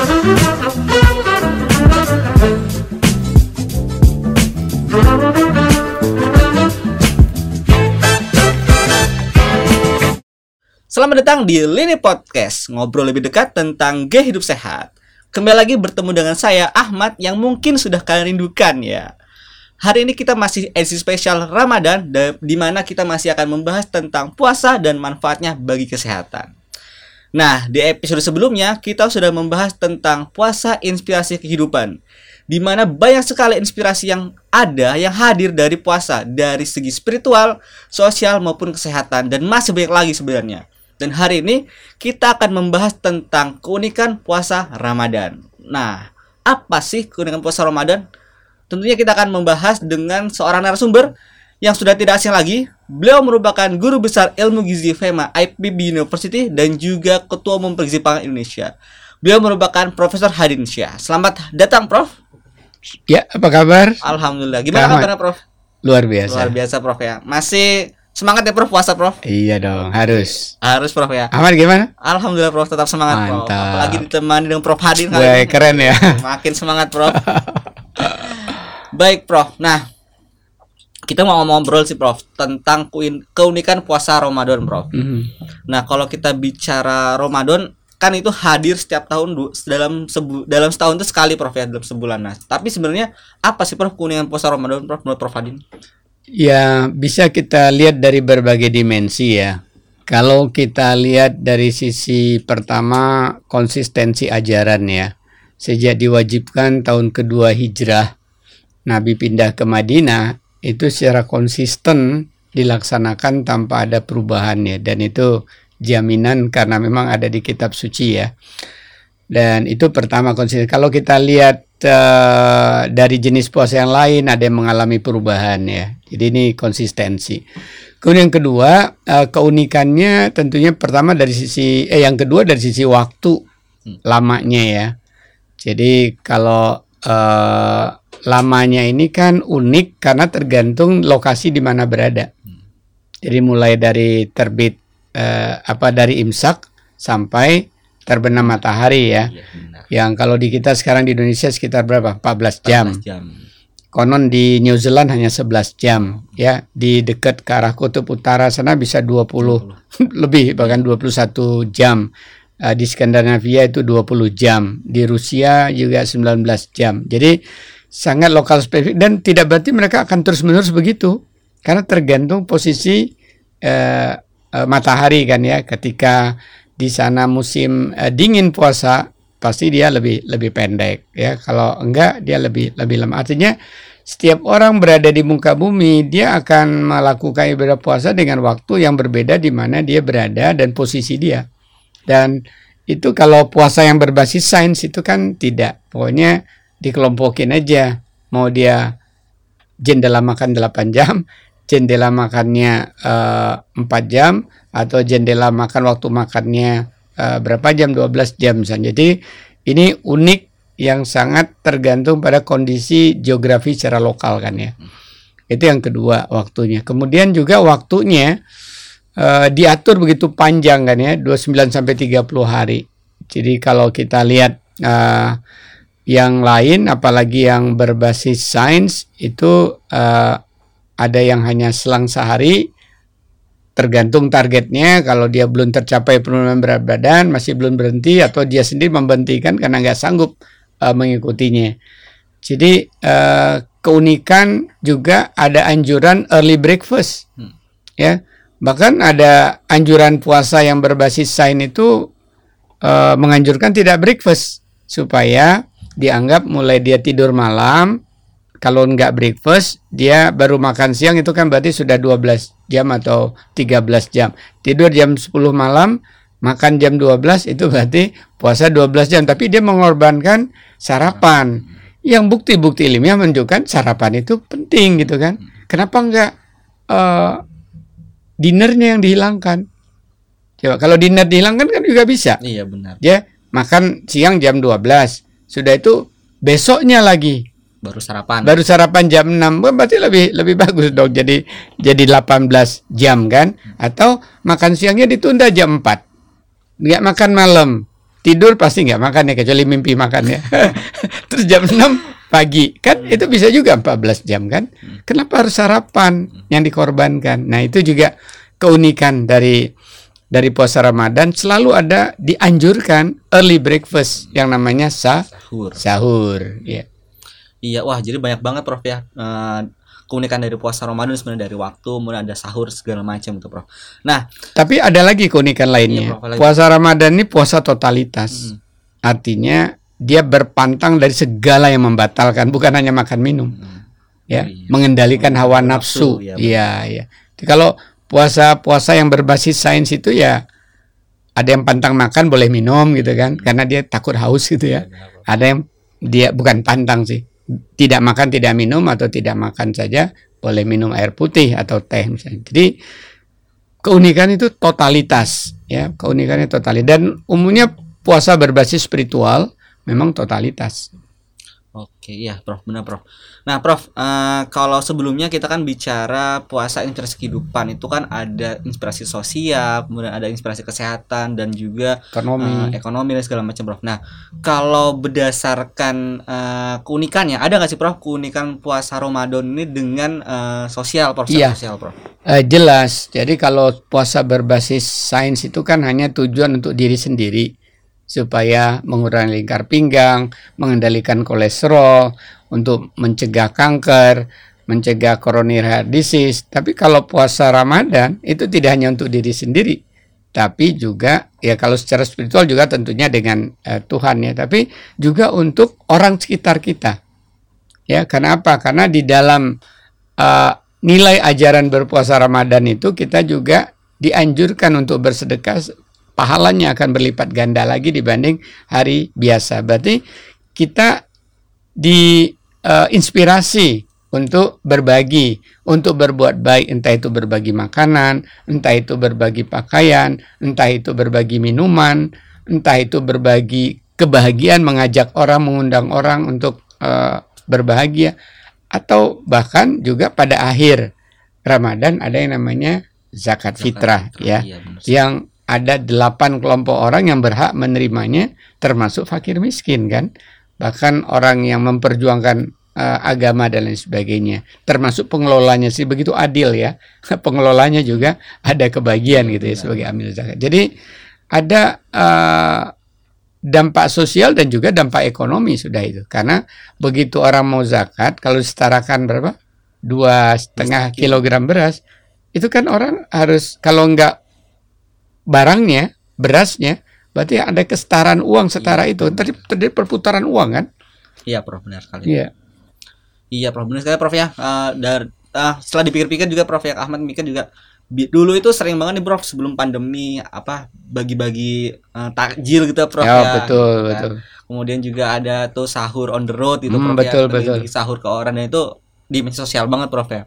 Selamat datang di Lini Podcast, ngobrol lebih dekat tentang gaya hidup sehat. Kembali lagi bertemu dengan saya Ahmad yang mungkin sudah kalian rindukan ya. Hari ini kita masih edisi spesial Ramadan di mana kita masih akan membahas tentang puasa dan manfaatnya bagi kesehatan. Nah, di episode sebelumnya kita sudah membahas tentang puasa inspirasi kehidupan di mana banyak sekali inspirasi yang ada yang hadir dari puasa dari segi spiritual, sosial maupun kesehatan dan masih banyak lagi sebenarnya. Dan hari ini kita akan membahas tentang keunikan puasa Ramadan. Nah, apa sih keunikan puasa Ramadan? Tentunya kita akan membahas dengan seorang narasumber yang sudah tidak asing lagi. Beliau merupakan guru besar ilmu gizi FEMA IPB University dan juga ketua umum Pergizi Pangan Indonesia. Beliau merupakan Profesor Hadin Syah. Selamat datang, Prof. Ya, apa kabar? Alhamdulillah. Gimana kabarnya, Prof? Luar biasa. Luar biasa, Prof ya. Masih Semangat ya Prof puasa Prof. Iya dong, harus. Harus Prof ya. Ahmad gimana? Alhamdulillah Prof tetap semangat Mantap. Prof. Apalagi ditemani dengan Prof Hadin Wah, keren ya. Makin semangat Prof. Baik Prof. Nah, kita mau ngobrol sih Prof tentang keunikan puasa Ramadan Prof. Mm -hmm. Nah, kalau kita bicara Ramadan kan itu hadir setiap tahun dalam sebu dalam setahun itu sekali Prof ya dalam sebulan. Nah, tapi sebenarnya apa sih Prof keunikan puasa Ramadan Prof menurut Prof Hadin? Ya, bisa kita lihat dari berbagai dimensi ya. Kalau kita lihat dari sisi pertama konsistensi ajaran ya. Sejak diwajibkan tahun kedua hijrah, Nabi pindah ke Madinah, itu secara konsisten dilaksanakan tanpa ada perubahan ya. Dan itu jaminan karena memang ada di kitab suci ya. Dan itu pertama konsisten. Kalau kita lihat uh, dari jenis puasa yang lain ada yang mengalami perubahan ya. Jadi ini konsistensi. Kemudian yang kedua uh, keunikannya tentunya pertama dari sisi eh yang kedua dari sisi waktu hmm. lamanya ya. Jadi kalau uh, lamanya ini kan unik karena tergantung lokasi di mana berada. Hmm. Jadi mulai dari terbit uh, apa dari imsak sampai terbenam matahari ya. ya yang kalau di kita sekarang di Indonesia sekitar berapa? 14 jam. 14 jam. Konon di New Zealand hanya 11 jam ya. Di dekat ke arah kutub utara sana bisa 20, 20. lebih bahkan 21 jam. Uh, di Skandinavia itu 20 jam. Di Rusia juga 19 jam. Jadi sangat lokal spesifik. Dan tidak berarti mereka akan terus-menerus begitu. Karena tergantung posisi uh, uh, matahari kan ya. Ketika di sana musim uh, dingin puasa pasti dia lebih lebih pendek ya. Kalau enggak dia lebih lebih lama artinya setiap orang berada di muka bumi dia akan melakukan ibadah puasa dengan waktu yang berbeda di mana dia berada dan posisi dia. Dan itu kalau puasa yang berbasis sains itu kan tidak. Pokoknya dikelompokin aja mau dia jendela makan 8 jam jendela makannya uh, eh, 4 jam atau jendela makan waktu makannya uh, berapa jam 12 jam misalnya. Jadi ini unik yang sangat tergantung pada kondisi geografi secara lokal kan ya. Itu yang kedua waktunya. Kemudian juga waktunya uh, diatur begitu panjang kan ya, 29 sampai 30 hari. Jadi kalau kita lihat uh, yang lain apalagi yang berbasis sains itu uh, ada yang hanya selang sehari. Tergantung targetnya kalau dia belum tercapai penurunan berat badan masih belum berhenti atau dia sendiri membentikan karena nggak sanggup uh, mengikutinya. Jadi uh, keunikan juga ada anjuran early breakfast. Hmm. ya bahkan ada anjuran puasa yang berbasis sain itu uh, menganjurkan tidak breakfast supaya dianggap mulai dia tidur malam kalau nggak breakfast dia baru makan siang itu kan berarti sudah 12 jam atau 13 jam. Tidur jam 10 malam makan jam 12 itu berarti puasa 12 jam. Tapi dia mengorbankan sarapan. Yang bukti-bukti ilmiah menunjukkan sarapan itu penting gitu kan. Kenapa nggak uh, dinernya yang dihilangkan? Coba kalau dinner dihilangkan kan juga bisa. Iya benar. Ya makan siang jam 12 sudah itu besoknya lagi baru sarapan. Baru sarapan jam 6. Berarti lebih lebih bagus dong. Jadi jadi 18 jam kan? Atau makan siangnya ditunda jam 4. Enggak makan malam. tidur pasti nggak makan ya kecuali mimpi makan ya. Terus jam 6 pagi kan itu bisa juga 14 jam kan. Kenapa harus sarapan yang dikorbankan? Nah, itu juga keunikan dari dari puasa Ramadan selalu ada dianjurkan early breakfast yang namanya sah, Sahur. sahur ya. Iya, wah jadi banyak banget Prof ya. Eh, keunikan dari puasa Ramadan sebenarnya dari waktu, kemudian ada sahur segala macam itu, Prof. Nah, Tapi ada lagi keunikan lainnya. Iya, Prof, puasa Ramadan ini puasa totalitas. Hmm. Artinya dia berpantang dari segala yang membatalkan, bukan hanya makan minum. Hmm. Ya, Iya. mengendalikan hawa nafsu. nafsu, ya, Iya, iya. Jadi Kalau puasa-puasa yang berbasis sains itu ya ada yang pantang makan boleh minum gitu kan, karena dia takut haus gitu ya. Ada yang dia bukan pantang sih, tidak makan tidak minum atau tidak makan saja boleh minum air putih atau teh misalnya. Jadi keunikan itu totalitas ya, keunikannya totalitas dan umumnya puasa berbasis spiritual memang totalitas. Oke, iya, Prof, benar, Prof. Nah, Prof, eh, kalau sebelumnya kita kan bicara puasa inspirasi kehidupan itu kan ada inspirasi sosial, kemudian ada inspirasi kesehatan dan juga Ekonomi. eh, ekonomi dan segala macam, Prof. Nah, kalau berdasarkan eh, keunikannya, ada nggak sih, Prof, keunikan puasa Ramadan ini dengan eh, sosial, Prof? Iya. Sosial, Prof. Eh, jelas. Jadi kalau puasa berbasis sains itu kan hanya tujuan untuk diri sendiri supaya mengurangi lingkar pinggang, mengendalikan kolesterol, untuk mencegah kanker, mencegah coronary heart disease. Tapi kalau puasa Ramadan itu tidak hanya untuk diri sendiri, tapi juga ya kalau secara spiritual juga tentunya dengan eh, Tuhan ya, tapi juga untuk orang sekitar kita. Ya, karena apa? Karena di dalam eh, nilai ajaran berpuasa Ramadan itu kita juga dianjurkan untuk bersedekah pahalanya akan berlipat ganda lagi dibanding hari biasa. Berarti kita diinspirasi untuk berbagi, untuk berbuat baik, entah itu berbagi makanan, entah itu berbagi pakaian, entah itu berbagi minuman, entah itu berbagi kebahagiaan, mengajak orang, mengundang orang untuk eh, berbahagia, atau bahkan juga pada akhir Ramadan ada yang namanya zakat, fitrah, ya, Iya, benar. yang ada delapan kelompok orang yang berhak menerimanya, termasuk fakir miskin kan, bahkan orang yang memperjuangkan eh, agama dan lain sebagainya, termasuk pengelolanya sih begitu adil ya, pengelolanya juga ada kebagian gitu ya sebagai amil zakat. Jadi ada eh, dampak sosial dan juga dampak ekonomi sudah itu, karena begitu orang mau zakat, kalau disetarakan berapa? Dua setengah kilogram beras, itu kan orang harus kalau enggak barangnya, berasnya, berarti ada kesetaraan uang setara itu. Tadi terjadi perputaran uang kan? Iya, Prof, benar sekali. Iya. Iya, Prof. Benar sekali, Prof ya. Eh, dar, ah, setelah dipikir-pikir juga Prof ya Ahmad mikir juga dulu itu sering banget nih Prof sebelum pandemi apa bagi-bagi eh, takjil gitu Prof Ya, ya. betul, Kan. betul. Kemudian juga ada tuh sahur on the road itu Hmm, Prof betul, ya. betul. Bagi sahur ke orang dan itu dimensi sosial banget Prof ya.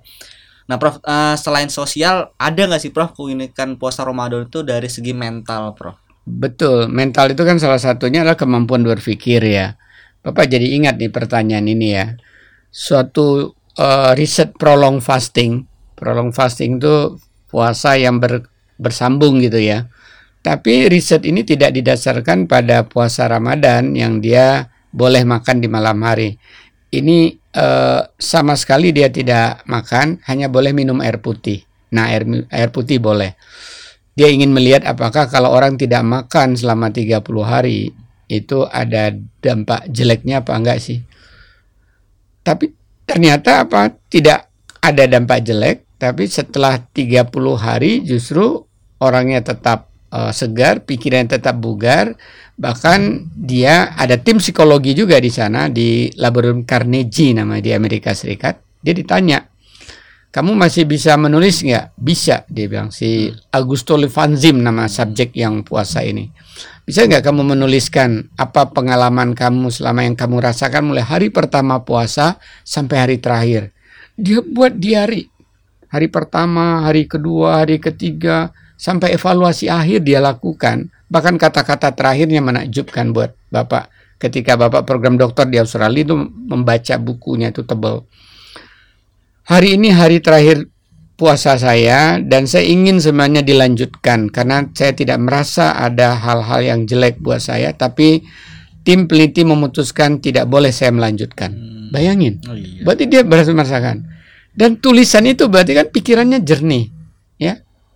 Nah, Prof, eh, selain sosial ada nggak sih Prof keunikan puasa Ramadan itu dari segi mental, Prof? Betul, mental itu kan salah satunya adalah kemampuan berpikir ya. Bapak jadi ingat nih pertanyaan ini ya. Suatu eh, riset prolong fasting, prolong fasting itu puasa yang ber- bersambung gitu ya. Tapi riset ini tidak didasarkan pada puasa Ramadan yang dia boleh makan di malam hari. Ini eh, sama sekali dia tidak makan, hanya boleh minum air putih. Nah, air air putih boleh dia ingin melihat apakah kalau orang tidak makan selama 30 hari itu ada dampak jeleknya apa enggak sih. Tapi ternyata apa tidak ada dampak jelek, tapi setelah 30 hari justru orangnya tetap eh, segar, pikirannya tetap bugar, bahkan dia ada tim psikologi juga di sana di laboratorium Carnegie namanya di Amerika Serikat. Dia ditanya, kamu masih bisa menulis nggak? Bisa, dia bilang si Augusto Levanzim nama subjek yang puasa ini. Bisa nggak kamu menuliskan apa pengalaman kamu selama yang kamu rasakan mulai hari pertama puasa sampai hari terakhir? Dia buat diary. Hari pertama, hari kedua, hari ketiga, sampai evaluasi akhir dia lakukan. Bahkan kata-kata terakhirnya menakjubkan buat Bapak. Ketika Bapak program dokter di Australia itu membaca bukunya itu tebal hari ini hari terakhir puasa saya dan saya ingin semuanya dilanjutkan karena saya tidak merasa ada hal-hal yang jelek buat saya tapi tim peliti memutuskan tidak boleh saya melanjutkan. Hmm. Bayangin. Oh iya. Berarti dia berhasil merasakan. Dan tulisan itu berarti kan pikirannya jernih.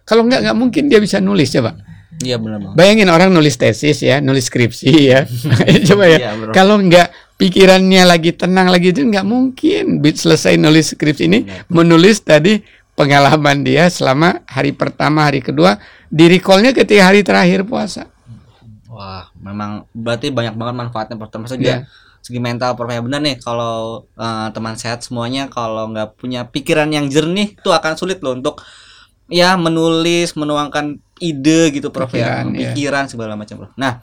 Kalau enggak nggak mungkin dia bisa nulis coba. Iya benar. Bayangin orang nulis tesis ya, nulis skripsi ya. coba ya. Bro. Kalau enggak pikirannya lagi tenang lagi itu nggak mungkin selesai nulis skripsi ini Iya. menulis tadi pengalaman dia selama hari pertama, hari kedua, di recallnya ketika hari terakhir puasa. Wah, memang berarti banyak banget manfaatnya. Termasuk Iya. juga segi mental Prof ya benar nih kalau eh, teman sehat semuanya kalau nggak punya pikiran yang jernih itu akan sulit loh untuk ya menulis, menuangkan ide gitu Prof ya, Pikiran, iya. pikiran segala macam Prof. Nah,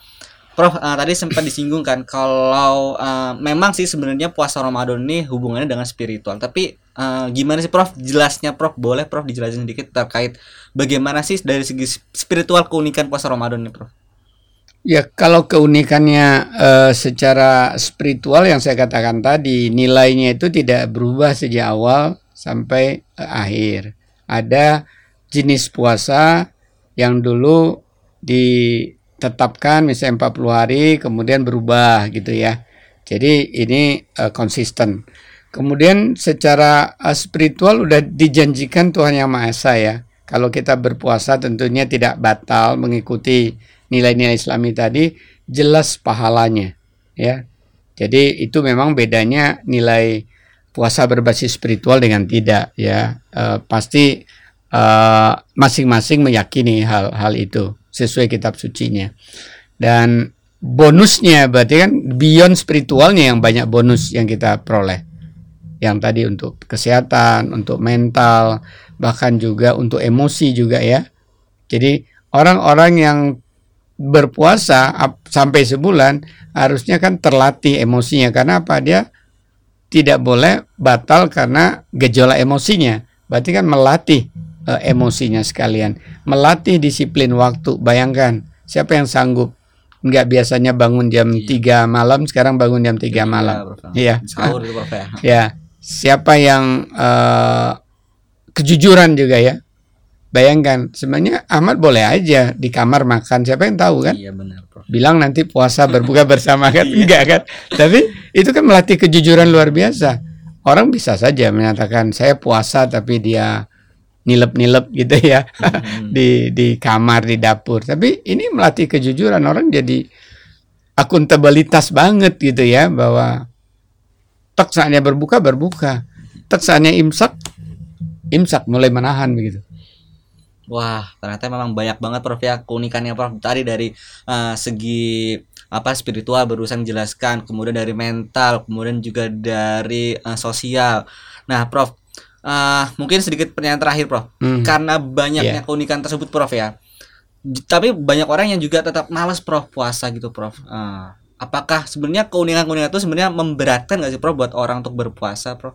Prof eh, tadi sempat disinggung kan kalau eh, memang sih sebenarnya puasa Ramadan ini hubungannya dengan spiritual. Tapi eh, gimana sih Prof? Jelasnya Prof, boleh Prof dijelasin sedikit terkait bagaimana sih dari segi spiritual keunikan puasa Ramadan ini Prof? Ya, kalau keunikannya eh, secara spiritual yang saya katakan tadi, nilainya itu tidak berubah sejak awal sampai eh, akhir. Ada jenis puasa yang dulu ditetapkan misalnya 40 hari kemudian berubah gitu ya. Jadi ini eh, konsisten. Kemudian secara eh, spiritual udah dijanjikan Tuhan Yang Maha Esa ya. Kalau kita berpuasa tentunya tidak batal mengikuti nilai-nilai Islami tadi, jelas pahalanya ya. Jadi itu memang bedanya nilai puasa berbasis spiritual dengan tidak ya. Eh, pasti eh, masing-masing meyakini hal-hal itu sesuai kitab sucinya. Dan bonusnya berarti kan beyond spiritualnya yang banyak bonus yang kita peroleh. Yang tadi untuk kesehatan, untuk mental, bahkan juga untuk emosi juga ya. Jadi orang-orang yang berpuasa ap- sampai sebulan harusnya kan terlatih emosinya karena apa dia tidak boleh batal karena gejolak emosinya berarti kan melatih eh, emosinya sekalian. Melatih disiplin waktu bayangkan. Siapa yang sanggup? Nggak biasanya bangun jam Iya. 3 malam sekarang bangun jam 3 malam. Prof. iya. Sahur itu Prof ya. ya siapa yang eh, kejujuran juga ya. Bayangkan sebenarnya Ahmad boleh aja di kamar makan siapa yang tahu kan? Iya benar Prof. bilang nanti puasa berbuka bersama kan? Iya. enggak kan? Tapi itu kan melatih kejujuran luar biasa. Orang bisa saja menyatakan saya puasa tapi dia nilep-nilep gitu ya. Hmm. di di kamar di dapur. Tapi ini melatih kejujuran. Orang jadi akuntabilitas banget gitu ya. Bahwa tek saatnya berbuka berbuka. Tek saatnya imsak imsak. Mulai menahan begitu. Wah, ternyata memang banyak banget Prof ya keunikannya Prof. Tadi dari eh, segi apa spiritual berusaha menjelaskan, kemudian dari mental, kemudian juga dari eh, sosial. Nah, Prof, eh, mungkin sedikit pertanyaan terakhir, Prof. Hmm. Karena banyaknya Iya. keunikan tersebut, Prof ya. Tapi banyak orang yang juga tetap malas, Prof, puasa gitu, Prof. Eh, apakah sebenarnya keunikan-keunikan itu sebenarnya memberatkan nggak sih, Prof, buat orang untuk berpuasa, Prof?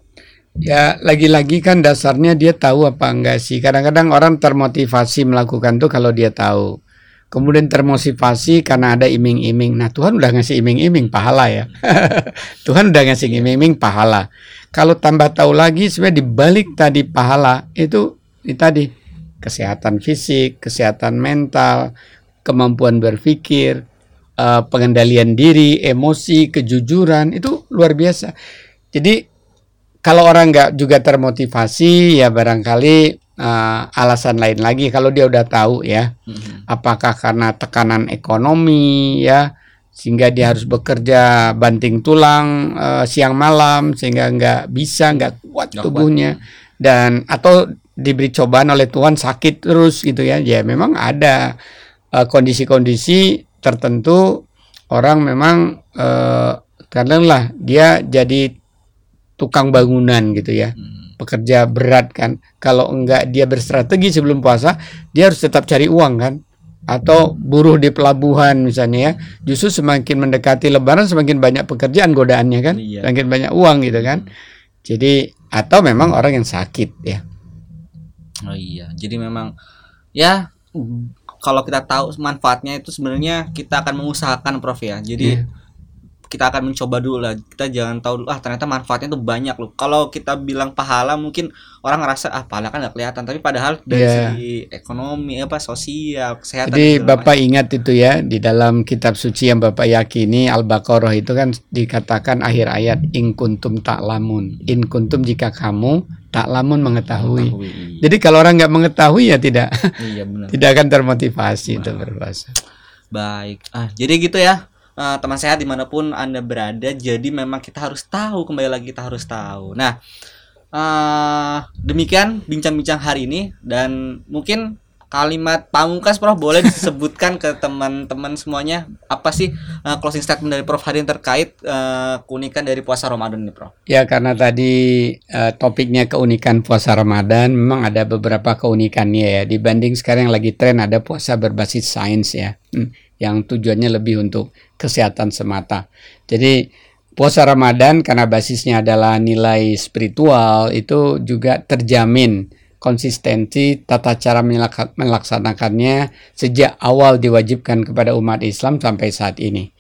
Ya, lagi-lagi kan dasarnya dia tahu apa enggak sih. Kadang-kadang orang termotivasi melakukan itu kalau dia tahu. Kemudian termotivasi karena ada iming-iming. Nah, Tuhan udah ngasih iming-iming pahala ya. Tuhan udah ngasih iming-iming pahala. Kalau tambah tahu lagi sebenarnya di balik tadi pahala itu itu tadi kesehatan fisik, kesehatan mental, kemampuan berpikir, eh, pengendalian diri, emosi, kejujuran itu luar biasa. Jadi kalau orang nggak juga termotivasi ya barangkali eh, alasan lain lagi kalau dia udah tahu ya Mhm. apakah karena tekanan ekonomi ya sehingga dia harus bekerja banting tulang eh, siang malam sehingga nggak bisa nggak kuat kuat. tubuhnya. Dan atau diberi cobaan oleh Tuhan sakit terus gitu ya. Ya memang ada eh, kondisi-kondisi tertentu orang memang eh, katakanlah dia jadi tukang bangunan gitu ya. Hmm. pekerja berat kan. Kalau enggak dia berstrategi sebelum puasa dia harus tetap cari uang kan atau buruh di pelabuhan misalnya ya justru semakin mendekati lebaran semakin banyak pekerjaan godaannya kan Iya. semakin banyak uang gitu kan jadi atau memang orang yang sakit ya Oh iya, jadi memang ya kalau kita tahu manfaatnya itu sebenarnya kita akan mengusahakan Prof ya. Jadi Iya. Kita akan mencoba dulu lah kita jangan tahu dulu ah ternyata manfaatnya tuh banyak loh kalau kita bilang pahala mungkin orang ngerasa ah pahala kan nggak kelihatan tapi padahal dari Iya. segi ekonomi apa sosial kesehatan Jadi Bapak ingat itu ya di dalam kitab suci yang Bapak yakini Al-Baqarah itu kan dikatakan akhir ayat in kuntum ta'lamun. In kuntum jika kamu ta'lamun macam. mengetahui. Mengetahui. Jadi kalau orang nggak mengetahui ya tidak iya benar tidak akan termotivasi untuk berpuasa. baik ah jadi gitu ya eh, teman sehat di mana pun anda berada jadi memang kita harus tahu kembali lagi kita harus tahu. Nah eh demikian bincang-bincang hari ini dan mungkin kalimat pamungkas Prof boleh disebutkan ke teman-teman semuanya. Apa sih eh, closing statement dari Prof. Hadin terkait eh, keunikan dari puasa Ramadan ini Prof? Ya karena tadi eh, topiknya keunikan puasa Ramadan memang ada beberapa keunikannya ya. Dibanding sekarang yang lagi tren ada puasa berbasis sains ya. Hmm, yang tujuannya lebih untuk kesehatan semata. Jadi puasa Ramadan karena basisnya adalah nilai spiritual itu juga terjamin konsistensi tata cara melak- melaksanakannya sejak awal diwajibkan kepada umat Islam sampai saat ini.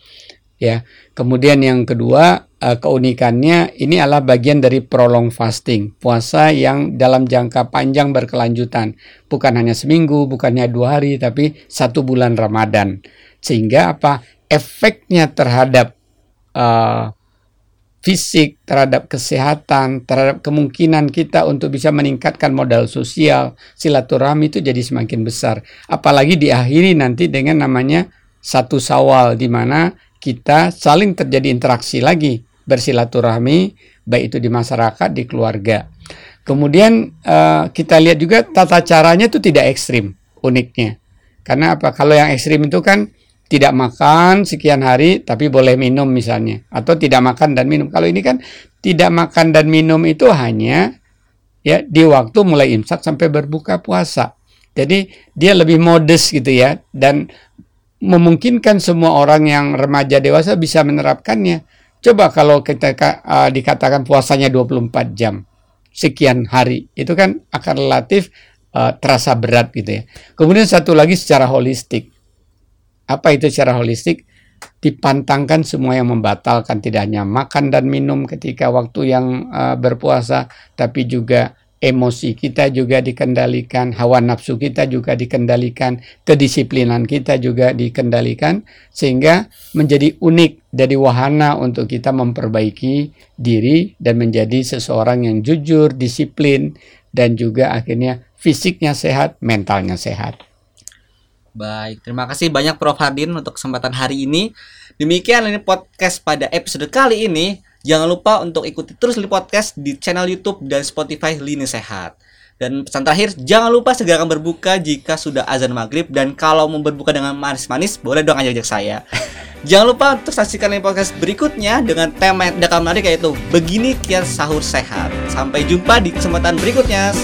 Ya. Kemudian yang kedua eh, keunikannya ini adalah bagian dari prolong fasting, puasa yang dalam jangka panjang berkelanjutan, bukan hanya seminggu, bukannya dua hari, tapi satu bulan Ramadan, sehingga apa? Efeknya terhadap eh, fisik, terhadap kesehatan, terhadap kemungkinan kita untuk bisa meningkatkan modal sosial, silaturahmi itu jadi semakin besar. Apalagi diakhiri nanti dengan namanya satu sawal di mana kita saling terjadi interaksi lagi bersilaturahmi baik itu di masyarakat di keluarga. Kemudian eh, kita lihat juga tata caranya itu tidak ekstrim uniknya. Karena apa? Kalau yang ekstrim itu kan tidak makan sekian hari tapi boleh minum misalnya atau tidak makan dan minum kalau ini kan tidak makan dan minum itu hanya ya di waktu mulai imsak sampai berbuka puasa jadi dia lebih modest gitu ya dan memungkinkan semua orang yang remaja dewasa bisa menerapkannya. Coba kalau kita uh, dikatakan puasanya 24 jam sekian hari, itu kan akan relatif uh, terasa berat gitu ya. Kemudian satu lagi secara holistik. Apa itu secara holistik? Dipantangkan semua yang membatalkan tidak hanya makan dan minum ketika waktu yang uh, berpuasa, tapi juga emosi kita juga dikendalikan, hawa nafsu kita juga dikendalikan, kedisiplinan kita juga dikendalikan, sehingga menjadi unik dari wahana untuk kita memperbaiki diri dan menjadi seseorang yang jujur, disiplin, dan juga akhirnya fisiknya sehat, mentalnya sehat. Baik, terima kasih banyak Prof Hardin untuk kesempatan hari ini. Demikian ini podcast pada episode kali ini. Jangan lupa untuk ikuti terus di podcast di channel YouTube dan Spotify Lini Sehat. Dan pesan terakhir, jangan lupa segera berbuka jika sudah azan maghrib dan kalau mau berbuka dengan manis-manis, boleh dong ajak-ajak saya. jangan lupa untuk saksikan podcast berikutnya dengan tema yang tidak menarik yaitu Begini Kiat Sahur Sehat. Sampai jumpa di kesempatan berikutnya.